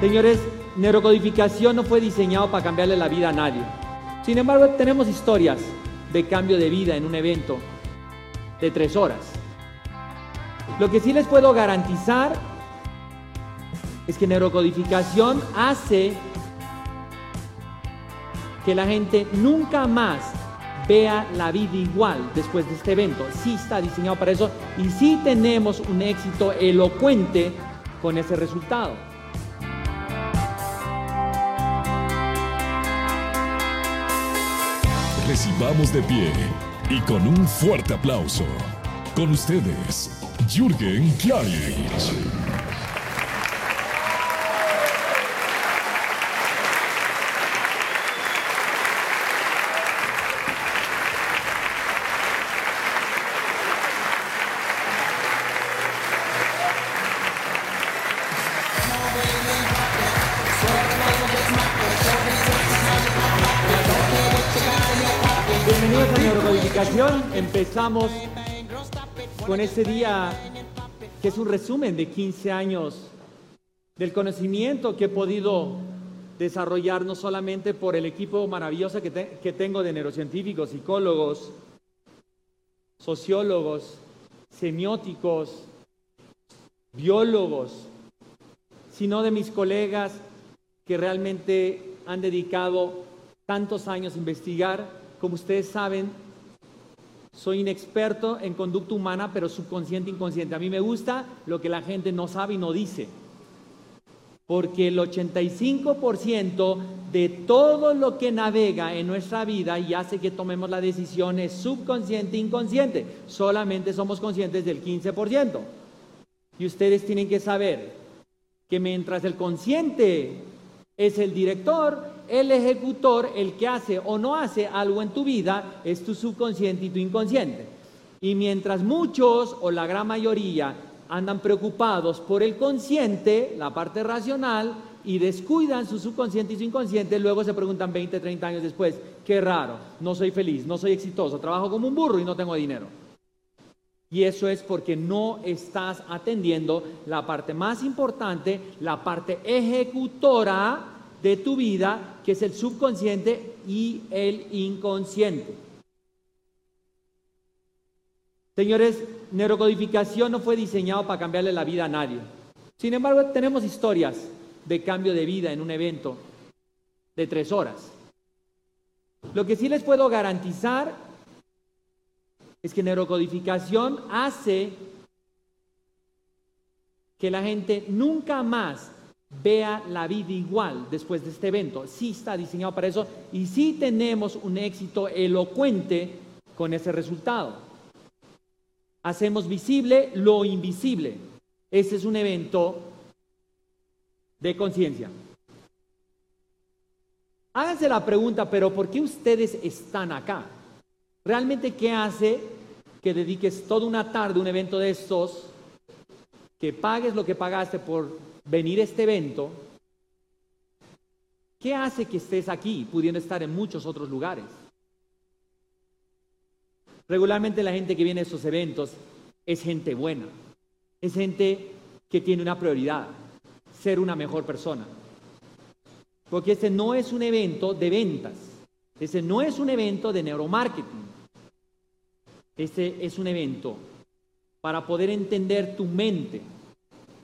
Señores, neurocodificación no fue diseñado para cambiarle la vida a nadie. Sin embargo, tenemos historias de cambio de vida en un evento de tres horas. Lo que sí les puedo garantizar es que neurocodificación hace que la gente nunca más vea la vida igual después de este evento. Sí está diseñado para eso y sí tenemos un éxito elocuente con ese resultado. Recibamos de pie y con un fuerte aplauso. Con ustedes, Jürgen Klarich. Neurocodificación. Empezamos con este día que es un resumen de 15 años del conocimiento que he podido desarrollar no solamente por el equipo maravilloso que, te- que tengo de neurocientíficos, psicólogos, sociólogos, semióticos, biólogos, sino de mis colegas que realmente han dedicado tantos años a investigar. Como ustedes saben, soy inexperto en conducta humana, pero subconsciente, inconsciente. A mí me gusta lo que la gente no sabe y no dice. Porque el 85% de todo lo que navega en nuestra vida y hace que tomemos la decisión es subconsciente inconsciente. Solamente somos conscientes del 15%. Y ustedes tienen que saber que mientras el consciente es el director, el ejecutor, el que hace o no hace algo en tu vida, es tu subconsciente y tu inconsciente. Y mientras muchos o la gran mayoría andan preocupados por el consciente, la parte racional, y descuidan su subconsciente y su inconsciente, luego se preguntan 20, 30 años después, qué raro, no soy feliz, no soy exitoso, trabajo como un burro y no tengo dinero. Y eso es porque no estás atendiendo la parte más importante, la parte ejecutora de tu vida, que es el subconsciente y el inconsciente. Señores, neurocodificación no fue diseñado para cambiarle la vida a nadie. Sin embargo, tenemos historias de cambio de vida en un evento de tres horas. Lo que sí les puedo garantizar es que neurocodificación hace que la gente nunca más vea la vida igual después de este evento. Sí está diseñado para eso y sí tenemos un éxito elocuente con ese resultado. Hacemos visible lo invisible. Este es un evento de conciencia. Háganse la pregunta, pero ¿por qué ustedes están acá? ¿Realmente qué hace que dediques toda una tarde a un evento de estos, que pagues lo que pagaste por venir a este evento? ¿Qué hace que estés aquí pudiendo estar en muchos otros lugares? Regularmente la gente que viene a estos eventos es gente buena, es gente que tiene una prioridad, ser una mejor persona. Porque este no es un evento de ventas, este no es un evento de neuromarketing. Este es un evento para poder entender tu mente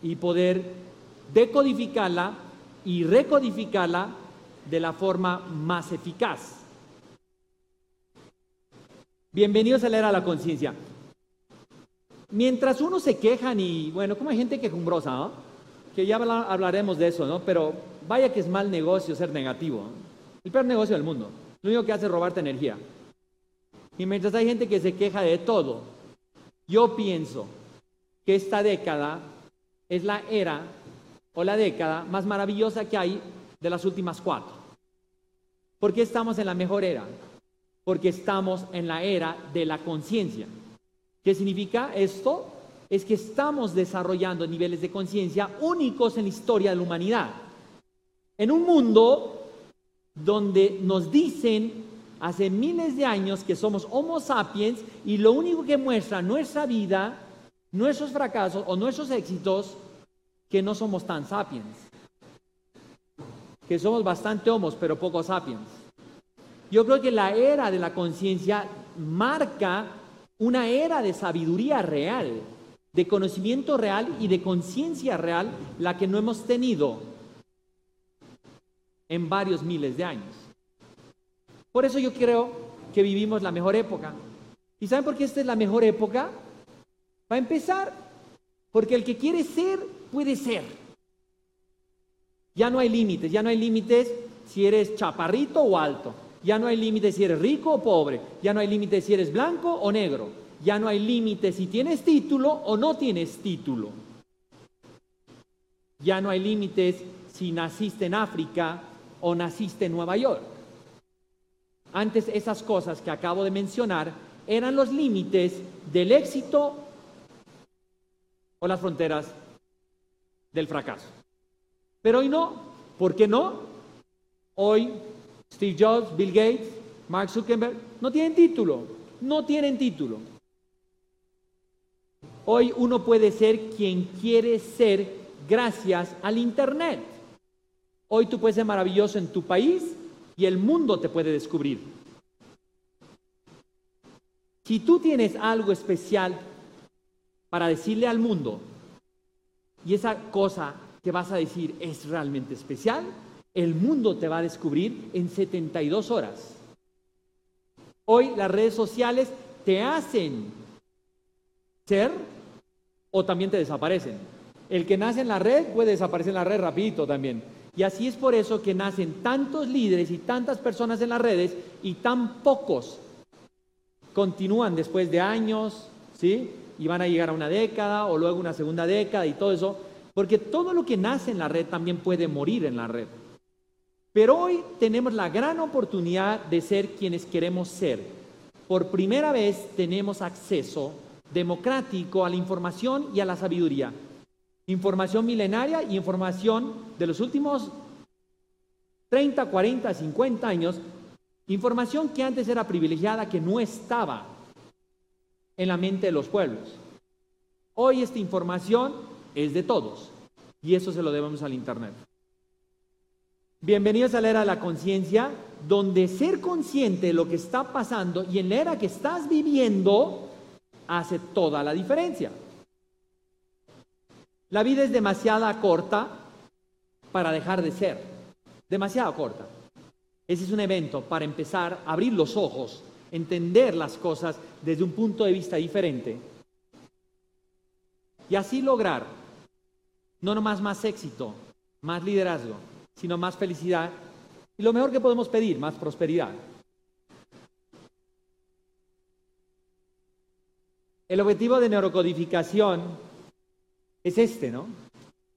y poder decodificarla y recodificarla de la forma más eficaz. Bienvenidos a la era de la conciencia. Mientras uno se quejan y, bueno, como hay gente quejumbrosa, ¿no? Que ya habla- hablaremos de eso, ¿no? Pero vaya que es mal negocio ser negativo. El peor negocio del mundo. Lo único que hace es robarte energía. Y mientras hay gente que se queja de todo, yo pienso que esta década es la era o la década más maravillosa que hay de las últimas cuatro. ¿Por qué estamos en la mejor era? Porque estamos en la era de la conciencia. ¿Qué significa esto? Es que estamos desarrollando niveles de conciencia únicos en la historia de la humanidad. En un mundo donde nos dicen hace miles de años que somos Homo sapiens y lo único que muestra nuestra vida, nuestros fracasos o nuestros éxitos, que no somos tan sapiens. que somos bastante homos, pero poco sapiens. Yo creo que la era de la conciencia marca una era de sabiduría real, de conocimiento real y de conciencia real, la que no hemos tenido en varios miles de años. Por eso yo creo que vivimos la mejor época. ¿Y saben por qué esta es la mejor época? Para empezar, porque el que quiere ser, puede ser. Ya no hay límites, ya no hay límites si eres chaparrito o alto. Ya no hay límites si eres rico o pobre. Ya no hay límites si eres blanco o negro. Ya no hay límites si tienes título o no tienes título. Ya no hay límites si naciste en África o naciste en Nueva York. Antes esas cosas que acabo de mencionar eran los límites del éxito o las fronteras del fracaso. Pero hoy no. ¿Por qué no? Hoy Steve Jobs, Bill Gates, Mark Zuckerberg no tienen título. No tienen título. Hoy uno puede ser quien quiere ser gracias al Internet. Hoy tú puedes ser maravilloso en tu país y el mundo te puede descubrir. Si tú tienes algo especial para decirle al mundo y esa cosa que vas a decir es realmente especial, el mundo te va a descubrir en 72 horas. Hoy las redes sociales te hacen ser o también te desaparecen. El que nace en la red puede desaparecer en la red rapidito también. Y así es por eso que nacen tantos líderes y tantas personas en las redes y tan pocos continúan después de años, ¿sí? Y van a llegar a una década o luego una segunda década y todo eso, porque todo lo que nace en la red también puede morir en la red. Pero hoy tenemos la gran oportunidad de ser quienes queremos ser. Por primera vez tenemos acceso democrático a la información y a la sabiduría. Información milenaria y información de los últimos 30, 40, 50 años. Información que antes era privilegiada, que no estaba en la mente de los pueblos. Hoy esta información es de todos y eso se lo debemos al Internet. Bienvenidos a la era de la conciencia, donde ser consciente de lo que está pasando y en la era que estás viviendo hace toda la diferencia. La vida es demasiado corta para dejar de ser, demasiado corta. Ese es un evento para empezar a abrir los ojos, entender las cosas desde un punto de vista diferente y así lograr no nomás más éxito, más liderazgo, sino más felicidad. Y lo mejor que podemos pedir, más prosperidad. El objetivo de neurocodificación es este, ¿no?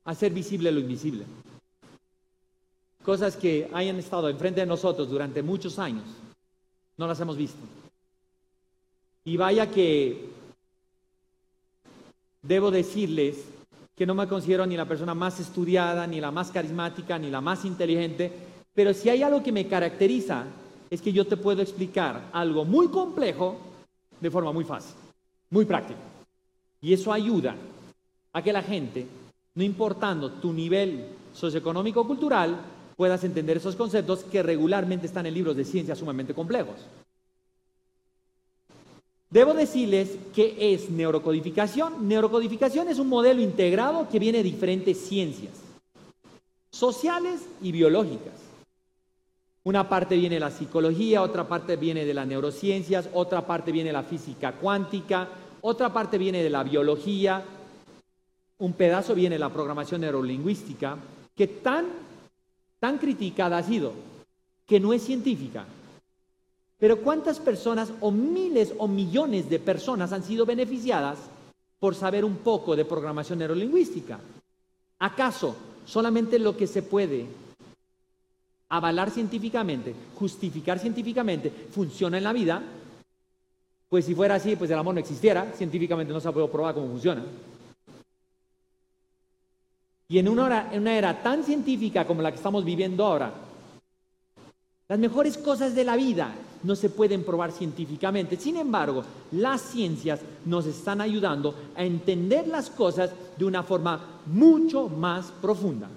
Hacer visible lo invisible. Cosas que hayan estado enfrente de nosotros durante muchos años, no las hemos visto. Y vaya que debo decirles que no me considero ni la persona más estudiada, ni la más carismática, ni la más inteligente, pero si hay algo que me caracteriza, es que yo te puedo explicar algo muy complejo de forma muy fácil, muy práctica. Y eso ayuda a que la gente, no importando tu nivel socioeconómico o cultural, puedas entender esos conceptos que regularmente están en libros de ciencia sumamente complejos. Debo decirles qué es neurocodificación. Neurocodificación es un modelo integrado que viene de diferentes ciencias, sociales y biológicas. Una parte viene de la psicología, otra parte viene de las neurociencias, otra parte viene de la física cuántica, otra parte viene de la biología, un pedazo viene de la programación neurolingüística, que tan, tan criticada ha sido que no es científica. Pero ¿cuántas personas o miles o millones de personas han sido beneficiadas por saber un poco de programación neurolingüística? ¿Acaso solamente lo que se puede avalar científicamente, justificar científicamente, funciona en la vida? Pues si fuera así, pues el amor no existiera, científicamente no se ha podido probar cómo funciona. Y en una, en una era tan científica como la que estamos viviendo ahora, las mejores cosas de la vida no se pueden probar científicamente. Sin embargo, las ciencias nos están ayudando a entender las cosas de una forma mucho más profunda.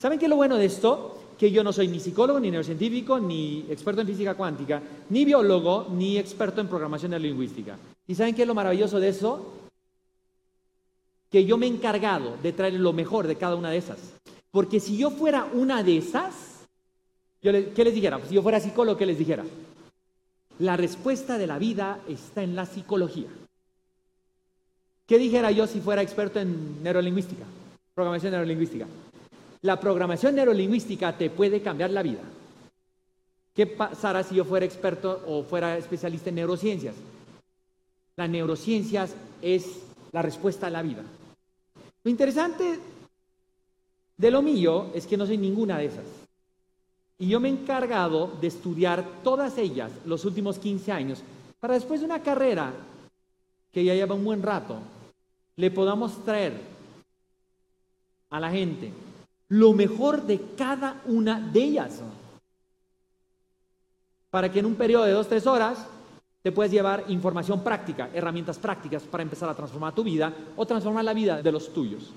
¿Saben qué es lo bueno de esto? Que yo no soy ni psicólogo, ni neurocientífico, ni experto en física cuántica, ni biólogo, ni experto en programación neurolingüística. ¿Y saben qué es lo maravilloso de eso? Que yo me he encargado de traer lo mejor de cada una de esas. Porque si yo fuera una de esas, ¿qué les dijera? Pues si yo fuera psicólogo, ¿qué les dijera? La respuesta de la vida está en la psicología. ¿Qué dijera yo si fuera experto en neurolingüística? Programación neurolingüística. La programación neurolingüística te puede cambiar la vida. ¿Qué pasará si yo fuera experto o fuera especialista en neurociencias? Las neurociencias es la respuesta a la vida. Lo interesante de lo mío es que no soy ninguna de esas. Y yo me he encargado de estudiar todas ellas los últimos 15 años para después de una carrera que ya lleva un buen rato, le podamos traer a la gente lo mejor de cada una de ellas. Para que en un periodo de dos, tres horas te puedas llevar información práctica, herramientas prácticas para empezar a transformar tu vida o transformar la vida de los tuyos.